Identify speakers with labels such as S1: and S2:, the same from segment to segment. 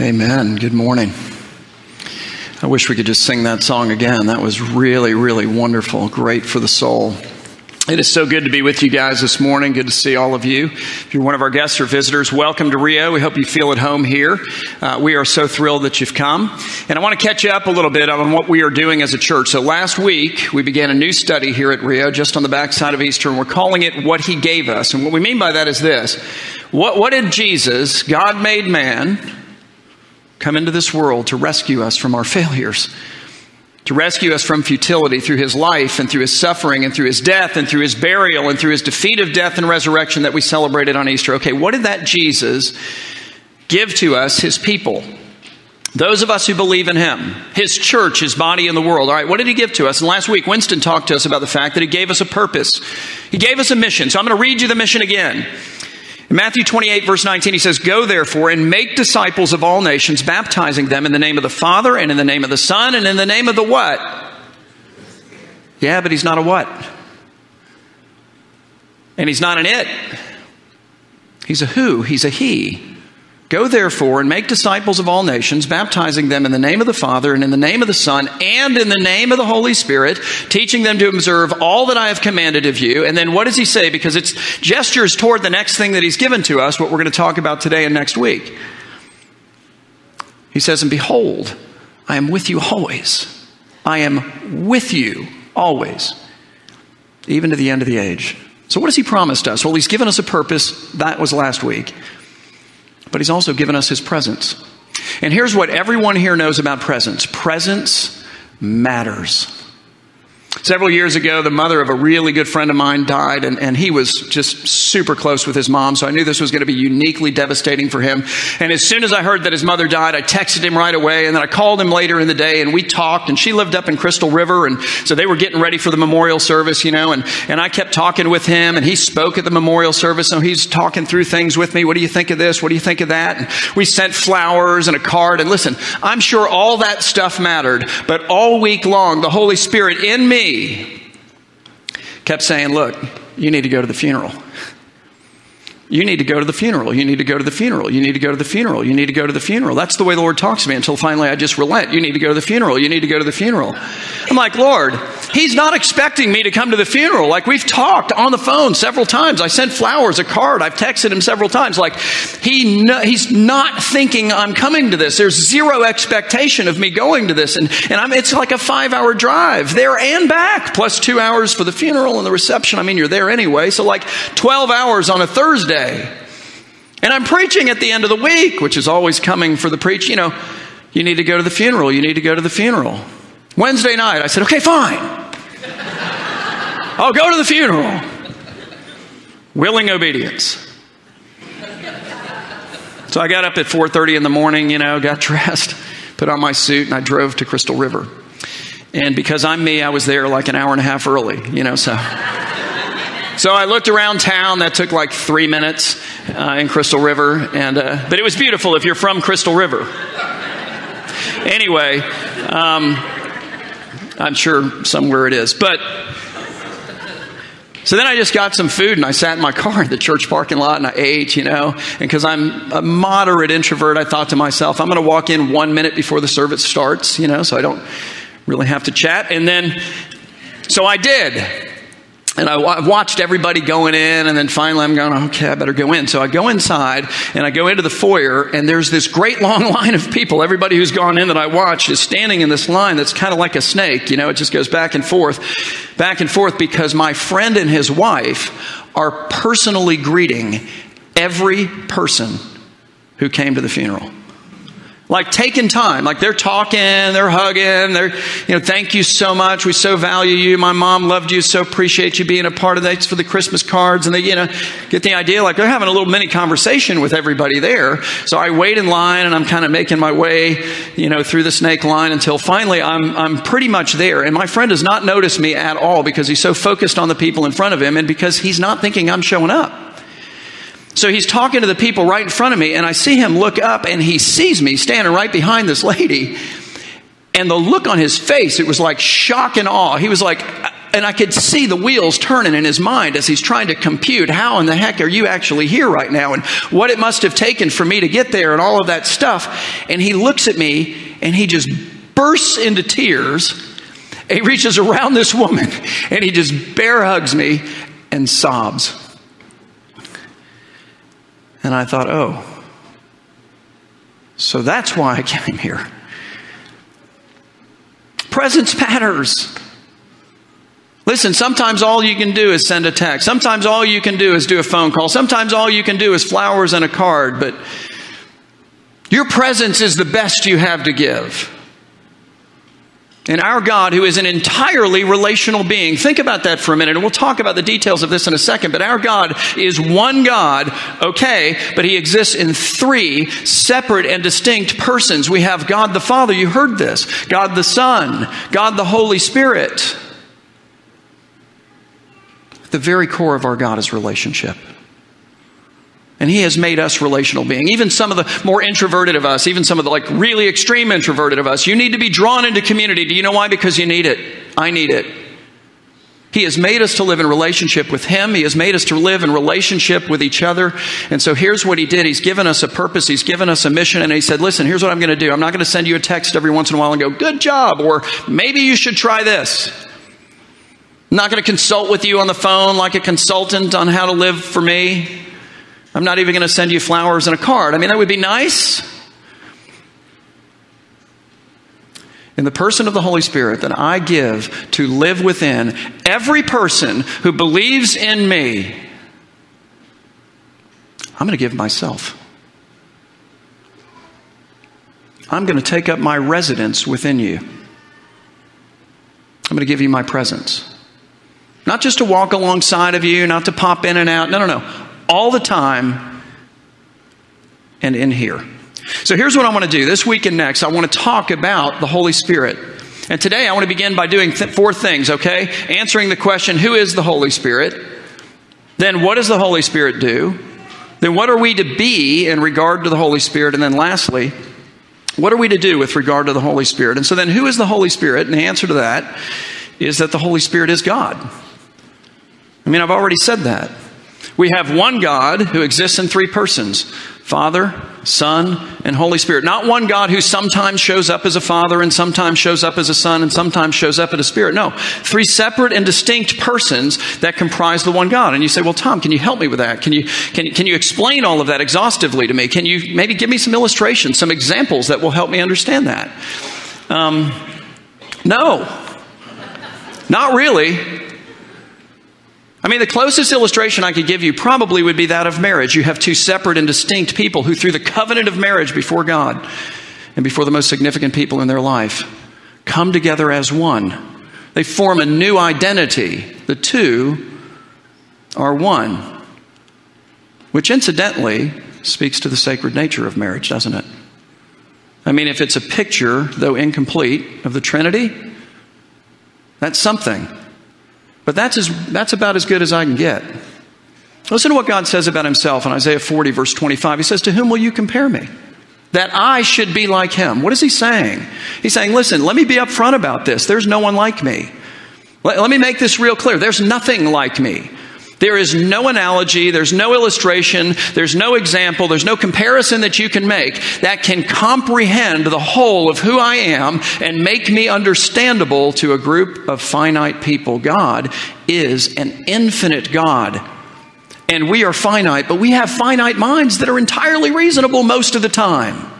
S1: Amen. Good morning. I wish we could just sing that song again. That was really, really wonderful. Great for the soul. It is so good to be with you guys this morning. Good to see all of you. If you're one of our guests or visitors, welcome to Rio. We hope you feel at home here. Uh, we are so thrilled that you've come. And I want to catch you up a little bit on what we are doing as a church. So last week, we began a new study here at Rio, just on the backside of Easter, and we're calling it What He Gave Us. And what we mean by that is this. What, what did Jesus, God made man, come into this world to rescue us from our failures, to rescue us from futility through his life and through his suffering and through his death and through his burial and through his defeat of death and resurrection that we celebrated on Easter. Okay, what did that Jesus give to us, his people? Those of us who believe in him, his church, his body in the world. All right, what did he give to us? And last week, Winston talked to us about the fact that he gave us a purpose. He gave us a mission. So I'm going to read you the mission again. In Matthew 28, verse 19, he says, Go therefore and make disciples of all nations, baptizing them in the name of the Father and in the name of the Son and in the name of the what? Yeah, but he's not a what? And he's not an it. He's a who, he's a he. Go therefore and make disciples of all nations, baptizing them in the name of the Father and in the name of the Son and in the name of the Holy Spirit, teaching them to observe all that I have commanded of you. And then what does he say? Because it's gestures toward the next thing that he's given to us, what we're going to talk about today and next week. He says, And behold, I am with you always. I am with you always, even to the end of the age. So, what has he promised us? Well, he's given us a purpose. That was last week but He's also given us His presence. And here's what everyone here knows about presence presence matters. Several years ago, the mother of a really good friend of mine died, and, and he was just super close with his mom, so I knew this was going to be uniquely devastating for him. And as soon as I heard that his mother died, I texted him right away, and then I called him later in the day, and we talked, and she lived up in Crystal River, and so they were getting ready for the memorial service, you know, and, and I kept talking with him, and he spoke at the memorial service, so he's talking through things with me. What do you think of this? What do you think of that? And we sent flowers and a card, and listen, I'm sure all that stuff mattered, but all week long, the Holy Spirit in me kept saying, Look, you need to go to the funeral. You need to go to the funeral. You need to go to the funeral. You need to go to the funeral. You need to go to the funeral. That's the way the Lord talks to me until finally I just relent. You need to go to the funeral. You need to go to the funeral. I'm like, Lord, He's not expecting me to come to the funeral. Like we've talked on the phone several times. I sent flowers, a card. I've texted him several times. Like he, no, he's not thinking I'm coming to this. There's zero expectation of me going to this. And, and I'm, it's like a five hour drive there and back, plus two hours for the funeral and the reception. I mean, you're there anyway. So like 12 hours on a Thursday day. And I'm preaching at the end of the week, which is always coming for the preach. You know, you need to go to the funeral. You need to go to the funeral. Wednesday night, I said, okay, fine. I'll go to the funeral. Willing obedience. So I got up at 4:30 in the morning, you know, got dressed, put on my suit, and I drove to Crystal River. And because I'm me, I was there like an hour and a half early, you know, so so I looked around town. That took like three minutes uh, in Crystal River, and uh, but it was beautiful if you're from Crystal River. Anyway, um, I'm sure somewhere it is, but. So then I just got some food and I sat in my car in the church parking lot and I ate, you know. And because I'm a moderate introvert, I thought to myself, I'm going to walk in one minute before the service starts, you know, so I don't really have to chat. And then, so I did. And I have watched everybody going in, and then finally I'm going, okay, I better go in. So I go inside, and I go into the foyer, and there's this great long line of people. Everybody who's gone in that I watched is standing in this line that's kind of like a snake. You know, it just goes back and forth, back and forth, because my friend and his wife are personally greeting every person who came to the funeral. Like taking time, like they're talking, they're hugging, they're, you know, thank you so much. We so value you. My mom loved you, so appreciate you being a part of that for the Christmas cards. And they, you know, get the idea. Like they're having a little mini conversation with everybody there. So I wait in line and I'm kind of making my way, you know, through the snake line until finally I'm, I'm pretty much there. And my friend does not notice me at all because he's so focused on the people in front of him and because he's not thinking I'm showing up. So he's talking to the people right in front of me, and I see him look up, and he sees me standing right behind this lady. And the look on his face, it was like shock and awe. He was like, and I could see the wheels turning in his mind as he's trying to compute how in the heck are you actually here right now and what it must have taken for me to get there and all of that stuff. And he looks at me and he just bursts into tears. He reaches around this woman and he just bear hugs me and sobs. And I thought, oh, so that's why I came here. Presence matters. Listen, sometimes all you can do is send a text. Sometimes all you can do is do a phone call. Sometimes all you can do is flowers and a card. But your presence is the best you have to give. And our God, who is an entirely relational being, think about that for a minute, and we'll talk about the details of this in a second. But our God is one God, okay, but He exists in three separate and distinct persons. We have God the Father, you heard this, God the Son, God the Holy Spirit. The very core of our God is relationship. And he has made us relational beings. Even some of the more introverted of us, even some of the like really extreme introverted of us, you need to be drawn into community. Do you know why? Because you need it. I need it. He has made us to live in relationship with Him. He has made us to live in relationship with each other. And so here's what He did. He's given us a purpose. He's given us a mission. And He said, listen, here's what I'm going to do. I'm not going to send you a text every once in a while and go, good job. Or maybe you should try this. I'm not going to consult with you on the phone like a consultant on how to live for me. I'm not even going to send you flowers and a card. I mean, that would be nice. In the person of the Holy Spirit that I give to live within every person who believes in me, I'm going to give myself. I'm going to take up my residence within you. I'm going to give you my presence. Not just to walk alongside of you, not to pop in and out. No, no, no all the time and in here. So here's what I want to do. This week and next, I want to talk about the Holy Spirit. And today I want to begin by doing th- four things, okay? Answering the question, who is the Holy Spirit? Then what does the Holy Spirit do? Then what are we to be in regard to the Holy Spirit? And then lastly, what are we to do with regard to the Holy Spirit? And so then who is the Holy Spirit? And the answer to that is that the Holy Spirit is God. I mean, I've already said that. We have one God who exists in three persons Father, Son, and Holy Spirit. Not one God who sometimes shows up as a Father and sometimes shows up as a Son and sometimes shows up as a Spirit. No, three separate and distinct persons that comprise the one God. And you say, well, Tom, can you help me with that? Can you, can, can you explain all of that exhaustively to me? Can you maybe give me some illustrations, some examples that will help me understand that? Um, no, not really. I mean, the closest illustration I could give you probably would be that of marriage. You have two separate and distinct people who, through the covenant of marriage before God and before the most significant people in their life, come together as one. They form a new identity. The two are one, which incidentally speaks to the sacred nature of marriage, doesn't it? I mean, if it's a picture, though incomplete, of the Trinity, that's something. But that's, as, that's about as good as I can get. Listen to what God says about himself in Isaiah 40, verse 25. He says, To whom will you compare me? That I should be like him. What is he saying? He's saying, Listen, let me be upfront about this. There's no one like me. Let, let me make this real clear. There's nothing like me. There is no analogy, there's no illustration, there's no example, there's no comparison that you can make that can comprehend the whole of who I am and make me understandable to a group of finite people. God is an infinite God. And we are finite, but we have finite minds that are entirely reasonable most of the time.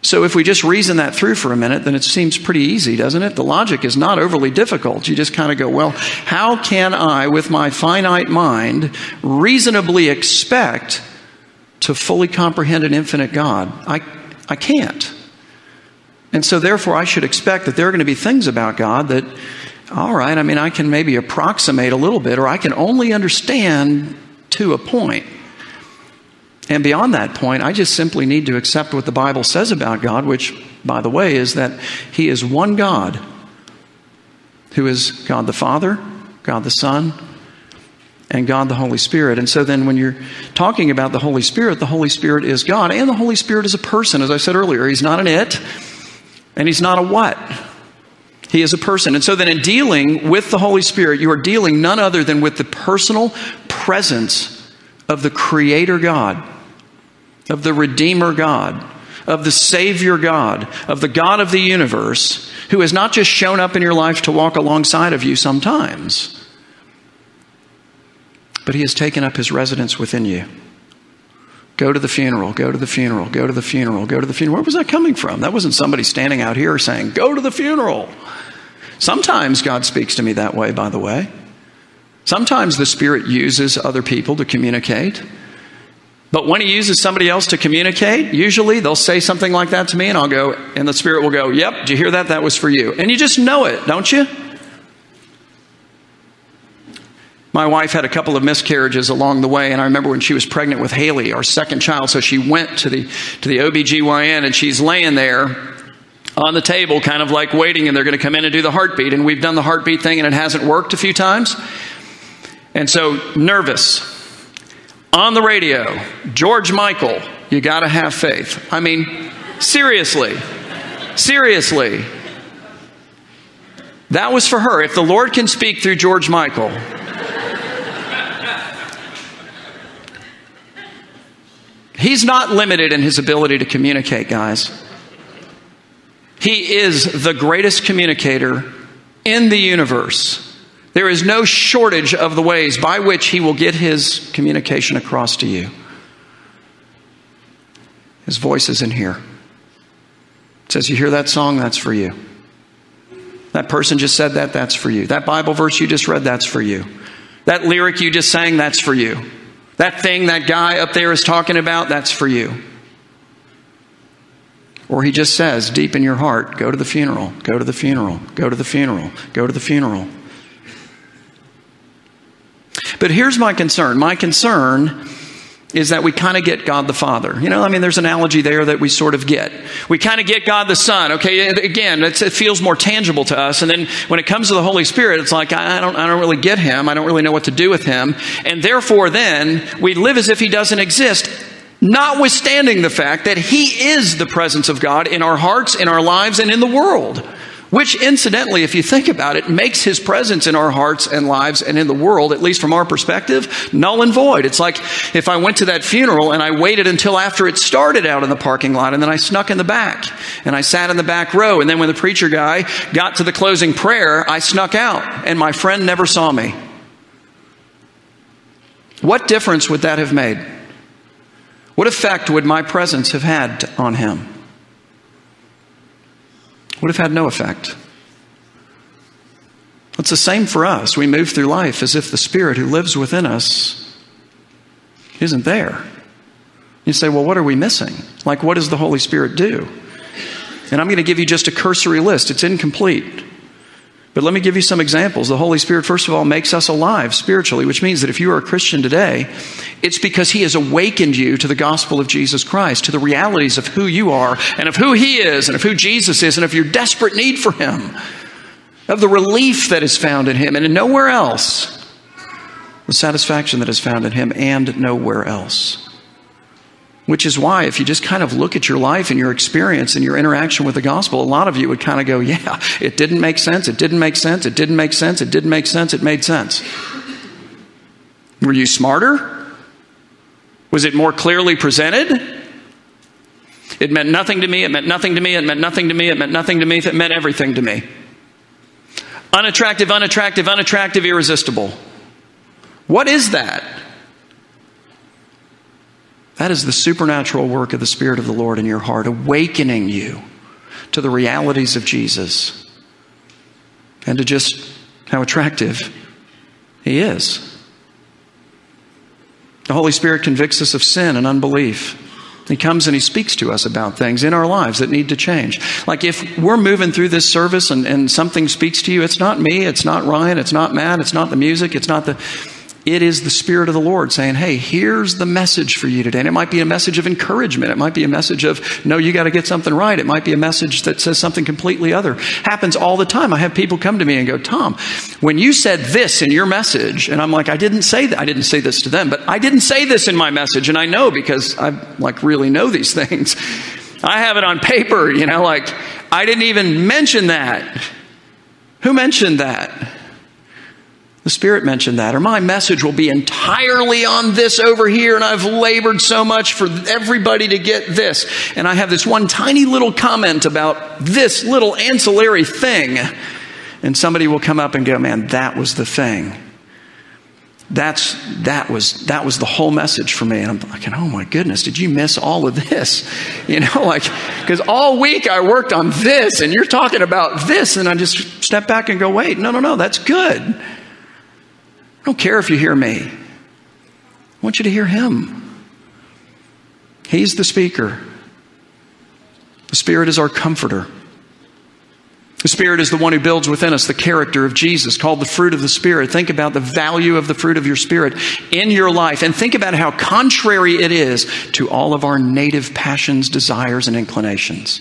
S1: So, if we just reason that through for a minute, then it seems pretty easy, doesn't it? The logic is not overly difficult. You just kind of go, well, how can I, with my finite mind, reasonably expect to fully comprehend an infinite God? I, I can't. And so, therefore, I should expect that there are going to be things about God that, all right, I mean, I can maybe approximate a little bit, or I can only understand to a point. And beyond that point, I just simply need to accept what the Bible says about God, which, by the way, is that He is one God who is God the Father, God the Son, and God the Holy Spirit. And so then when you're talking about the Holy Spirit, the Holy Spirit is God, and the Holy Spirit is a person. As I said earlier, He's not an it, and He's not a what. He is a person. And so then, in dealing with the Holy Spirit, you are dealing none other than with the personal presence of the Creator God, of the Redeemer God, of the Savior God, of the God of the universe, who has not just shown up in your life to walk alongside of you sometimes, but He has taken up His residence within you. Go to the funeral, go to the funeral, go to the funeral, go to the funeral. Where was that coming from? That wasn't somebody standing out here saying, Go to the funeral. Sometimes God speaks to me that way, by the way. Sometimes the Spirit uses other people to communicate. But when He uses somebody else to communicate, usually they'll say something like that to me, and I'll go, and the Spirit will go, Yep, did you hear that? That was for you. And you just know it, don't you? My wife had a couple of miscarriages along the way, and I remember when she was pregnant with Haley, our second child. So she went to the to the OBGYN and she's laying there on the table, kind of like waiting, and they're going to come in and do the heartbeat. And we've done the heartbeat thing, and it hasn't worked a few times. And so, nervous. On the radio, George Michael, you got to have faith. I mean, seriously. Seriously. That was for her. If the Lord can speak through George Michael, He's not limited in his ability to communicate, guys. He is the greatest communicator in the universe. There is no shortage of the ways by which he will get his communication across to you. His voice is in here. It says, You hear that song? That's for you. That person just said that, that's for you. That Bible verse you just read, that's for you. That lyric you just sang, that's for you. That thing that guy up there is talking about, that's for you. Or he just says, deep in your heart, go to the funeral, go to the funeral, go to the funeral, go to the funeral. But here's my concern. My concern is that we kind of get God the Father. You know, I mean, there's an analogy there that we sort of get. We kind of get God the Son. Okay, again, it feels more tangible to us. And then when it comes to the Holy Spirit, it's like I don't, I don't really get Him. I don't really know what to do with Him. And therefore, then we live as if He doesn't exist notwithstanding the fact that He is the presence of God in our hearts, in our lives, and in the world. Which, incidentally, if you think about it, makes His presence in our hearts and lives and in the world, at least from our perspective, null and void. It's like if I went to that funeral and I waited until after it started out in the parking lot and then I snuck in the back and I sat in the back row and then when the preacher guy got to the closing prayer, I snuck out and my friend never saw me. What difference would that have made? What effect would my presence have had on him? Would have had no effect. It's the same for us. We move through life as if the Spirit who lives within us isn't there. You say, well, what are we missing? Like, what does the Holy Spirit do? And I'm going to give you just a cursory list. It's incomplete. But let me give you some examples. The Holy Spirit, first of all, makes us alive spiritually, which means that if you are a Christian today, it's because He has awakened you to the gospel of Jesus Christ, to the realities of who you are, and of who He is, and of who Jesus is, and of your desperate need for Him, of the relief that is found in Him, and in nowhere else, the satisfaction that is found in Him, and nowhere else. Which is why, if you just kind of look at your life and your experience and your interaction with the gospel, a lot of you would kind of go, Yeah, it didn't make sense, it didn't make sense, it didn't make sense, it didn't make sense, it made sense. Were you smarter? Was it more clearly presented? It meant nothing to me, it meant nothing to me, it meant nothing to me, it meant nothing to me, it meant everything to me. Unattractive, unattractive, unattractive, irresistible. What is that? That is the supernatural work of the Spirit of the Lord in your heart, awakening you to the realities of Jesus and to just how attractive He is. The Holy Spirit convicts us of sin and unbelief. He comes and he speaks to us about things in our lives that need to change. Like if we're moving through this service and, and something speaks to you, it's not me, it's not Ryan, it's not Matt, it's not the music, it's not the it is the Spirit of the Lord saying, Hey, here's the message for you today. And it might be a message of encouragement. It might be a message of, No, you got to get something right. It might be a message that says something completely other. Happens all the time. I have people come to me and go, Tom, when you said this in your message, and I'm like, I didn't say that. I didn't say this to them, but I didn't say this in my message. And I know because I like really know these things. I have it on paper, you know, like I didn't even mention that. Who mentioned that? The Spirit mentioned that. Or my message will be entirely on this over here, and I've labored so much for everybody to get this. And I have this one tiny little comment about this little ancillary thing. And somebody will come up and go, Man, that was the thing. That's, that, was, that was the whole message for me. And I'm like, oh my goodness, did you miss all of this? You know, like, because all week I worked on this and you're talking about this. And I just step back and go, wait, no, no, no, that's good. Don't care if you hear me. I want you to hear him. He's the speaker. The Spirit is our comforter. The Spirit is the one who builds within us the character of Jesus, called the fruit of the Spirit. Think about the value of the fruit of your Spirit in your life, and think about how contrary it is to all of our native passions, desires, and inclinations.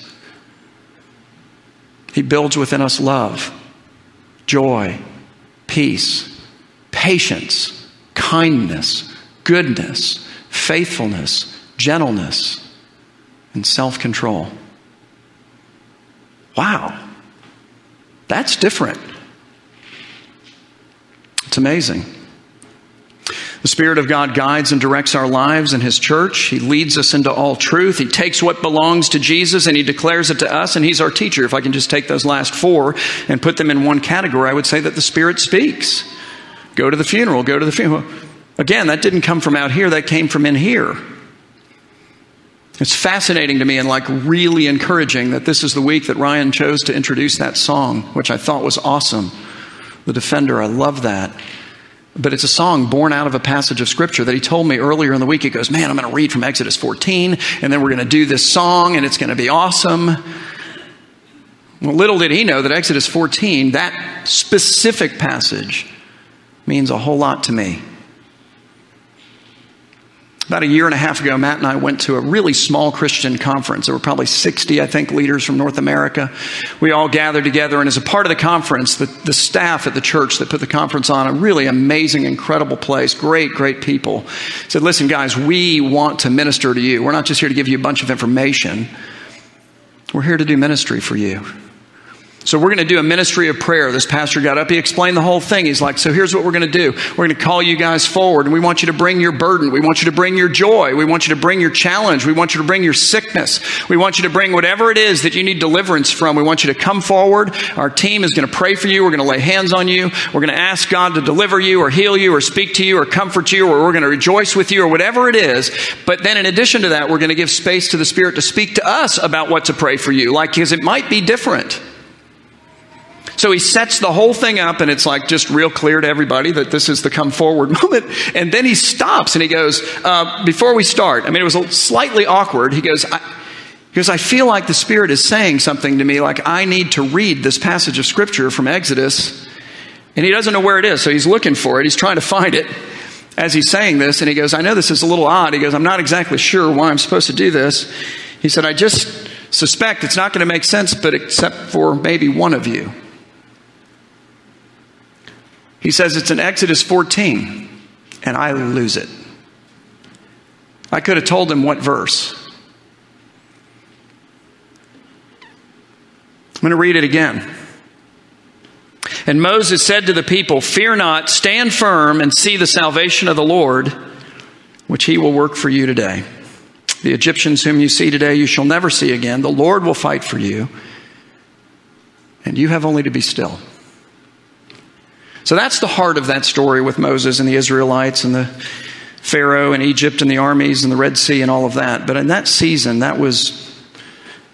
S1: He builds within us love, joy, peace, patience, kindness, goodness, faithfulness, gentleness, and self control. Wow, that's different. It's amazing. The Spirit of God guides and directs our lives in His church. He leads us into all truth. He takes what belongs to Jesus and He declares it to us, and He's our teacher. If I can just take those last four and put them in one category, I would say that the Spirit speaks. Go to the funeral, go to the funeral. Again, that didn't come from out here, that came from in here. It's fascinating to me and like really encouraging that this is the week that Ryan chose to introduce that song, which I thought was awesome. The Defender, I love that. But it's a song born out of a passage of scripture that he told me earlier in the week. He goes, Man, I'm going to read from Exodus 14, and then we're going to do this song, and it's going to be awesome. Well, little did he know that Exodus 14, that specific passage, means a whole lot to me. About a year and a half ago, Matt and I went to a really small Christian conference. There were probably 60, I think, leaders from North America. We all gathered together, and as a part of the conference, the, the staff at the church that put the conference on, a really amazing, incredible place, great, great people, said, Listen, guys, we want to minister to you. We're not just here to give you a bunch of information, we're here to do ministry for you. So we're going to do a ministry of prayer. This pastor got up, he explained the whole thing. He's like, So here's what we're going to do. We're going to call you guys forward, and we want you to bring your burden. We want you to bring your joy. We want you to bring your challenge. We want you to bring your sickness. We want you to bring whatever it is that you need deliverance from. We want you to come forward. Our team is going to pray for you. We're going to lay hands on you. We're going to ask God to deliver you or heal you or speak to you or comfort you or we're going to rejoice with you or whatever it is. But then in addition to that, we're going to give space to the Spirit to speak to us about what to pray for you. Like, because it might be different. So he sets the whole thing up, and it's like just real clear to everybody that this is the come forward moment. And then he stops and he goes, uh, Before we start, I mean, it was slightly awkward. He goes, I, because I feel like the Spirit is saying something to me, like I need to read this passage of Scripture from Exodus. And he doesn't know where it is, so he's looking for it. He's trying to find it as he's saying this. And he goes, I know this is a little odd. He goes, I'm not exactly sure why I'm supposed to do this. He said, I just suspect it's not going to make sense, but except for maybe one of you. He says it's in Exodus 14, and I lose it. I could have told him what verse. I'm going to read it again. And Moses said to the people, Fear not, stand firm, and see the salvation of the Lord, which he will work for you today. The Egyptians whom you see today, you shall never see again. The Lord will fight for you, and you have only to be still. So that's the heart of that story with Moses and the Israelites and the Pharaoh and Egypt and the armies and the Red Sea and all of that. But in that season, that was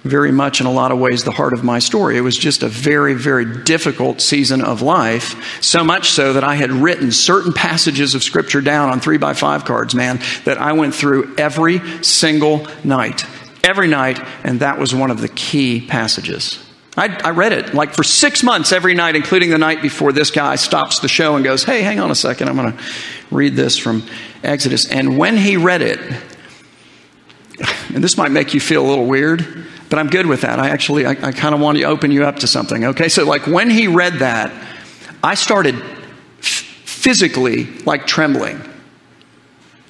S1: very much in a lot of ways the heart of my story. It was just a very, very difficult season of life. So much so that I had written certain passages of scripture down on three by five cards, man, that I went through every single night. Every night, and that was one of the key passages. I, I, read it like for six months every night, including the night before this guy stops the show and goes, Hey, hang on a second, I'm going to read this from Exodus. And when he read it, and this might make you feel a little weird, but I'm good with that. I actually, I, I kind of want to open you up to something. Okay, so like when he read that, I started f- physically like trembling.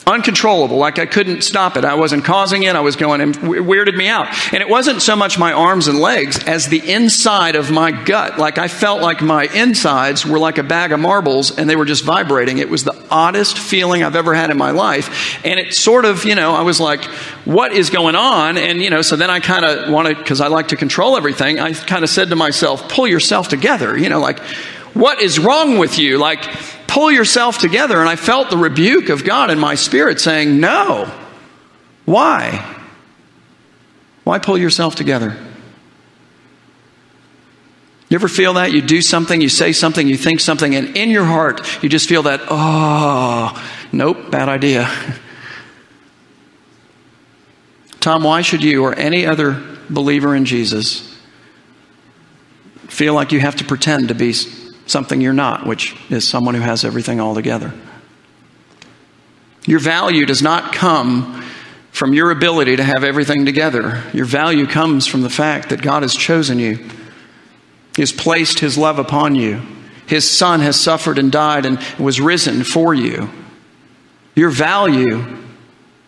S1: Uncontrollable. Like i couldn't stop it. I wasn't causing it. I was going and weirded me out. And it wasn't so much my arms and legs as the inside of my gut. Like i felt like my insides were like a bag of marbles and they were just vibrating. It was the oddest feeling i've ever had in my life. And it sort of you know i was like what is going on? And you know so then i kind of wanted because i like to control everything i kind of said to myself pull yourself together. You know like what is wrong with you? Like pull yourself together. And I felt the rebuke of God in my spirit saying, No. Why? Why pull yourself together? You ever feel that? You do something, you say something, you think something, and in your heart, you just feel that, oh, nope, bad idea. Tom, why should you or any other believer in Jesus feel like you have to pretend to be something you're not, which is someone who has everything all together. Your value does not come from your ability to have everything together. Your value comes from the fact that God has chosen you, He has placed His love upon you. His Son has suffered and died and was risen for you. Your value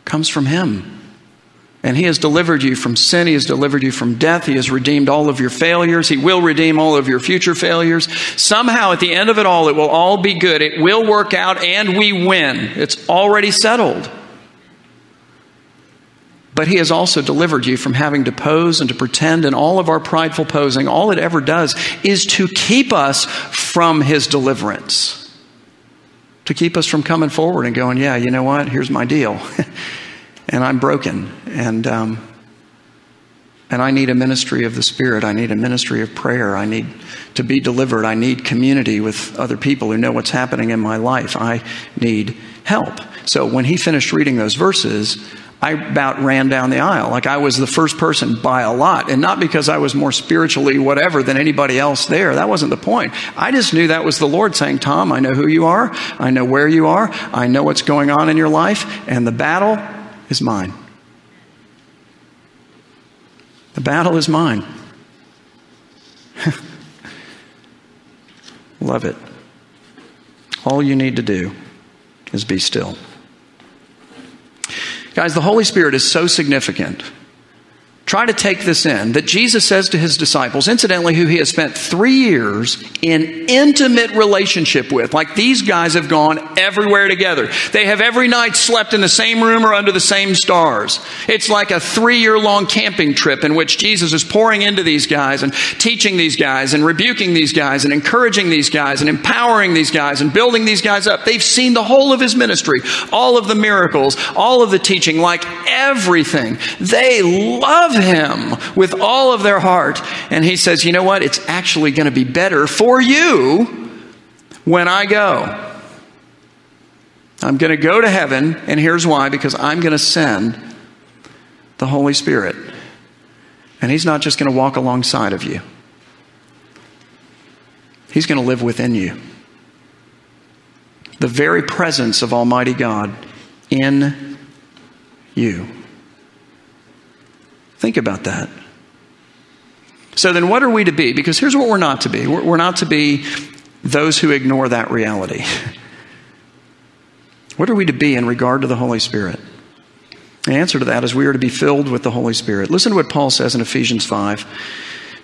S1: comes from Him. And He has delivered you from sin. He has delivered you from death. He has redeemed all of your failures. He will redeem all of your future failures. Somehow, at the end of it all, it will all be good. It will work out, and we win. It's already settled. But He has also delivered you from having to pose and to pretend, and all of our prideful posing, all it ever does is to keep us from His deliverance. To keep us from coming forward and going, yeah, you know what? Here's my deal. and I'm broken. And, um, and I need a ministry of the Spirit. I need a ministry of prayer. I need to be delivered. I need community with other people who know what's happening in my life. I need help. So when he finished reading those verses, I about ran down the aisle. Like I was the first person by a lot. And not because I was more spiritually whatever than anybody else there. That wasn't the point. I just knew that was the Lord saying, Tom, I know who you are. I know where you are. I know what's going on in your life. And the battle is mine. The battle is mine. Love it. All you need to do is be still. Guys, the Holy Spirit is so significant Try to take this in that Jesus says to his disciples, incidentally, who he has spent three years in intimate relationship with. Like these guys have gone everywhere together. They have every night slept in the same room or under the same stars. It's like a three year long camping trip in which Jesus is pouring into these guys and teaching these guys and rebuking these guys and encouraging these guys and empowering these guys and building these guys up. They've seen the whole of his ministry, all of the miracles, all of the teaching, like everything. They love him with all of their heart. And he says, You know what? It's actually going to be better for you when I go. I'm going to go to heaven, and here's why because I'm going to send the Holy Spirit. And He's not just going to walk alongside of you, He's going to live within you. The very presence of Almighty God in you. Think about that. So then, what are we to be? Because here's what we're not to be we're not to be those who ignore that reality. What are we to be in regard to the Holy Spirit? The answer to that is we are to be filled with the Holy Spirit. Listen to what Paul says in Ephesians 5,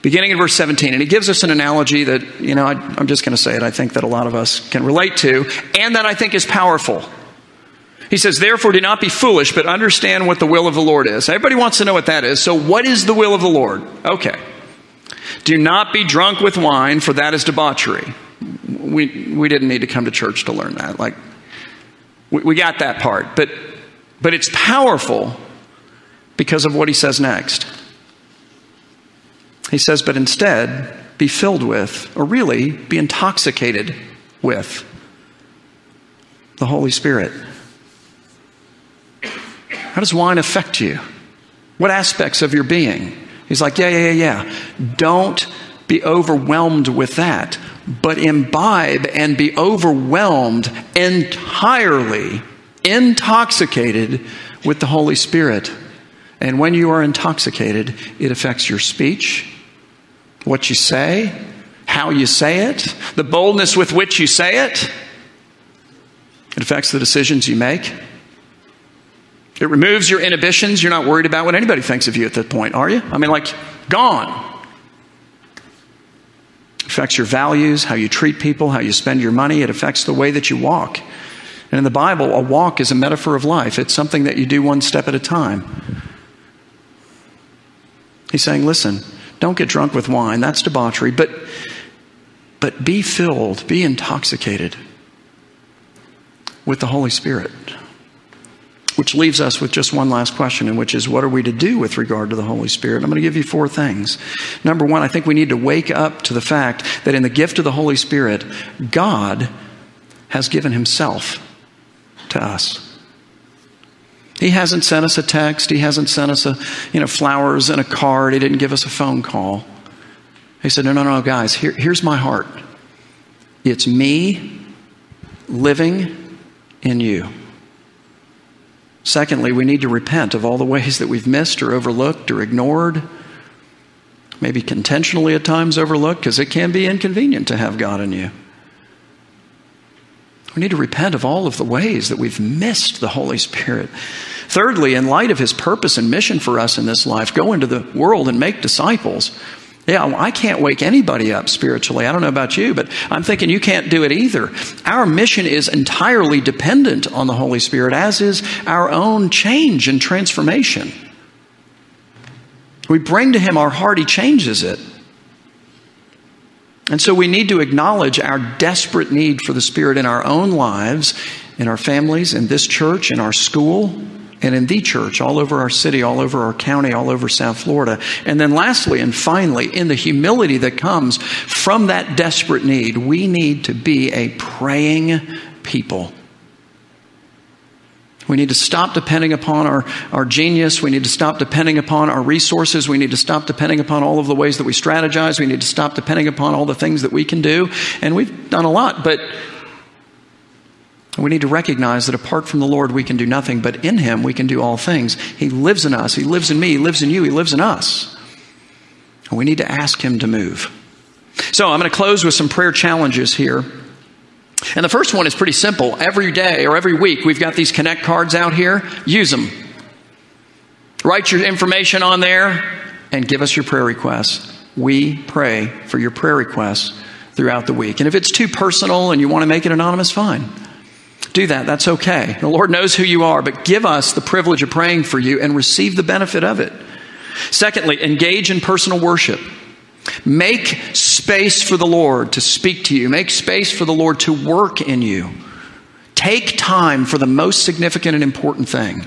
S1: beginning in verse 17. And he gives us an analogy that, you know, I, am just going to say it, I think that a lot of us can relate to, and that I think is powerful. He says, Therefore, do not be foolish, but understand what the will of the Lord is. Everybody wants to know what that is. So, what is the will of the Lord? Okay. Do not be drunk with wine, for that is debauchery. We, we didn't need to come to church to learn that. Like, we, we got that part. But, but it's powerful because of what he says next. He says, But instead, be filled with, or really be intoxicated with, the Holy Spirit. How does wine affect you? What aspects of your being? He's like, yeah, yeah, yeah, yeah. Don't be overwhelmed with that, but imbibe and be overwhelmed entirely, intoxicated with the Holy Spirit. And when you are intoxicated, it affects your speech, what you say, how you say it, the boldness with which you say it. It affects the decisions you make. It removes your inhibitions. You're not worried about what anybody thinks of you at that point, are you? I mean, like, gone. It affects your values, how you treat people, how you spend your money. It affects the way that you walk. And in the Bible, a walk is a metaphor of life, it's something that you do one step at a time. He's saying, listen, don't get drunk with wine. That's debauchery. But, but be filled, be intoxicated with the Holy Spirit. Which leaves us with just one last question, and which is what are we to do with regard to the Holy Spirit? I'm going to give you four things. Number one, I think we need to wake up to the fact that in the gift of the Holy Spirit, God has given Himself to us. He hasn't sent us a text. He hasn't sent us a, you know, flowers and a card. He didn't give us a phone call. He said, No, no, no, guys, here, here's my heart. It's me living in you. Secondly, we need to repent of all the ways that we've missed or overlooked or ignored, maybe intentionally at times overlooked, because it can be inconvenient to have God in you. We need to repent of all of the ways that we've missed the Holy Spirit. Thirdly, in light of his purpose and mission for us in this life, go into the world and make disciples. Yeah, I can't wake anybody up spiritually. I don't know about you, but I'm thinking you can't do it either. Our mission is entirely dependent on the Holy Spirit, as is our own change and transformation. We bring to Him our heart, He changes it. And so we need to acknowledge our desperate need for the Spirit in our own lives, in our families, in this church, in our school, and in the church, all over our city, all over our county, all over South Florida. And then lastly and finally, in the humility that comes from that desperate need, we need to be a praying people. We need to stop depending upon our, our genius. We need to stop depending upon our resources. We need to stop depending upon all of the ways that we strategize. We need to stop depending upon all the things that we can do. And we've done a lot, but we need to recognize that apart from the Lord, we can do nothing, but in Him, we can do all things. He lives in us. He lives in me. He lives in you. He lives in us. And we need to ask Him to move. So I'm going to close with some prayer challenges here. And the first one is pretty simple. Every day or every week, we've got these connect cards out here. Use them. Write your information on there and give us your prayer requests. We pray for your prayer requests throughout the week. And if it's too personal and you want to make it anonymous, fine. Do that. That's okay. The Lord knows who you are, but give us the privilege of praying for you and receive the benefit of it. Secondly, engage in personal worship. Make space for the Lord to speak to you. Make space for the Lord to work in you. Take time for the most significant and important thing.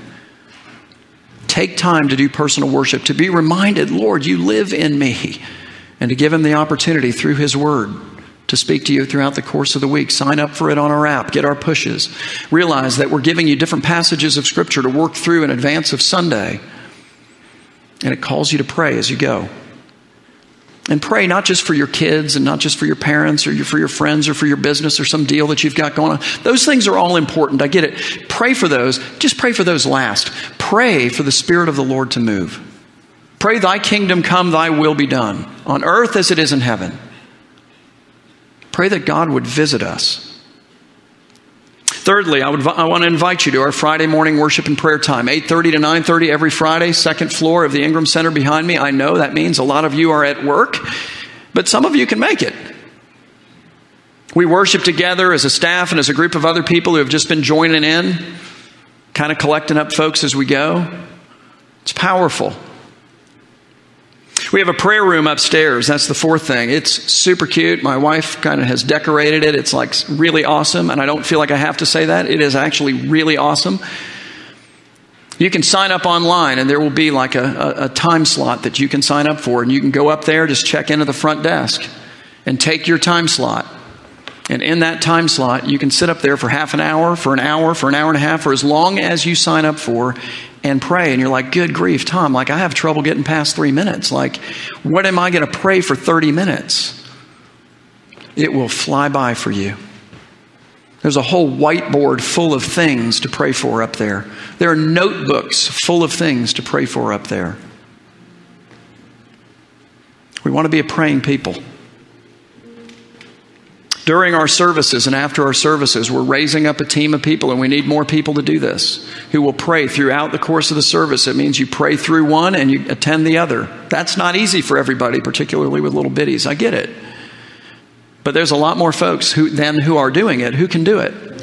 S1: Take time to do personal worship, to be reminded, Lord, you live in me, and to give Him the opportunity through His Word to speak to you throughout the course of the week. Sign up for it on our app, get our pushes. Realize that we're giving you different passages of Scripture to work through in advance of Sunday, and it calls you to pray as you go. And pray not just for your kids and not just for your parents or for your friends or for your business or some deal that you've got going on. Those things are all important. I get it. Pray for those. Just pray for those last. Pray for the Spirit of the Lord to move. Pray, Thy kingdom come, Thy will be done, on earth as it is in heaven. Pray that God would visit us Thirdly, I, would, I want to invite you to our Friday morning worship and prayer time, 8.30 to 9.30 every Friday, second floor of the Ingram Center behind me. I know that means a lot of you are at work, but some of you can make it. We worship together as a staff and as a group of other people who have just been joining in, kind of collecting up folks as we go. It's powerful. We have a prayer room upstairs. That's the fourth thing. It's super cute. My wife kind of has decorated it. It's like really awesome. And I don't feel like I have to say that. It is actually really awesome. You can sign up online, and there will be like a, a, a, time slot that you can sign up for. And you can go up there, just check into the front desk, and take your time slot. And in that time slot, you can sit up there for half an hour, for an hour, for an hour and a half, for as long as you sign up for, and pray. And you're like, good grief, Tom, like I have trouble getting past three minutes. Like, what am I going to pray for 30 minutes? It will fly by for you. There's a whole whiteboard full of things to pray for up there. There are notebooks full of things to pray for up there. We want to be a praying people. During our services and after our services, we're raising up a team of people, and we need more people to do this who will pray throughout the course of the service. It means you pray through one and you attend the other. That's not easy for everybody, particularly with little bitties. I get it. But there's a lot more folks who, than who are doing it who can do it.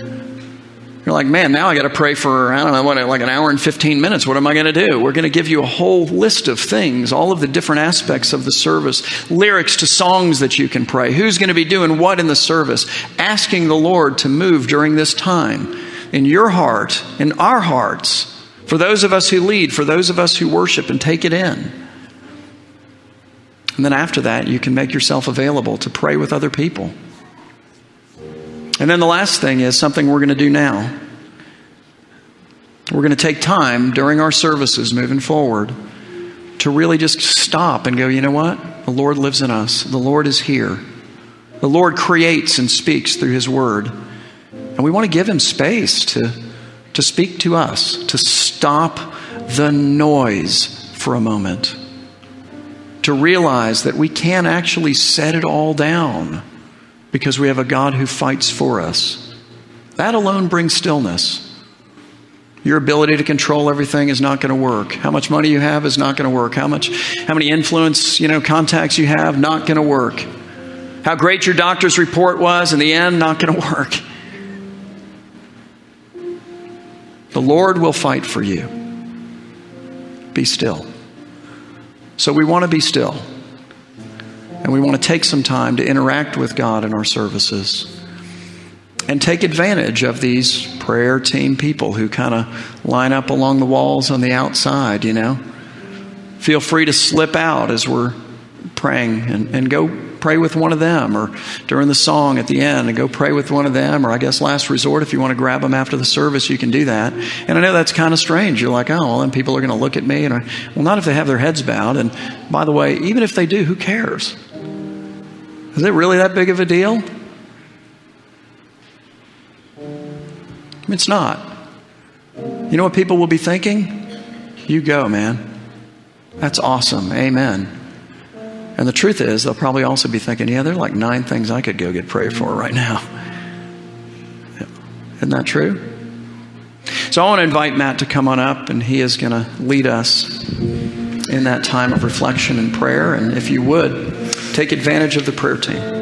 S1: You're like, man, now I got to pray for, I don't know, what, like an hour and 15 minutes. What am I going to do? We're going to give you a whole list of things, all of the different aspects of the service, lyrics to songs that you can pray. Who's going to be doing what in the service? Asking the Lord to move during this time in your heart, in our hearts, for those of us who lead, for those of us who worship and take it in. And then after that, you can make yourself available to pray with other people. And then the last thing is something we're going to do now. We're going to take time during our services moving forward to really just stop and go, you know what? The Lord lives in us, the Lord is here. The Lord creates and speaks through His Word. And we want to give Him space to, to speak to us, to stop the noise for a moment, to realize that we can actually set it all down because we have a God who fights for us. That alone brings stillness. Your ability to control everything is not going to work. How much money you have is not going to work. How much how many influence, you know, contacts you have not going to work. How great your doctor's report was in the end not going to work. The Lord will fight for you. Be still. So we want to be still. And we want to take some time to interact with God in our services and take advantage of these prayer team people who kind of line up along the walls on the outside, you know. Feel free to slip out as we're praying and, and go pray with one of them or during the song at the end and go pray with one of them or I guess last resort if you want to grab them after the service you can do that. And I know that's kind of strange. You're like oh well then people are going to look at me and I, well not if they have their heads bowed. And by the way even if they do who cares is it really that big of a deal? It's not. You know what people will be thinking? You go, man. That's awesome. Amen. And the truth is, they'll probably also be thinking, yeah, there are like nine things I could go get prayed for right now. Isn't that true? So I want to invite Matt to come on up, and he is going to lead us in that time of reflection and prayer. And if you would, Take advantage of the prayer team.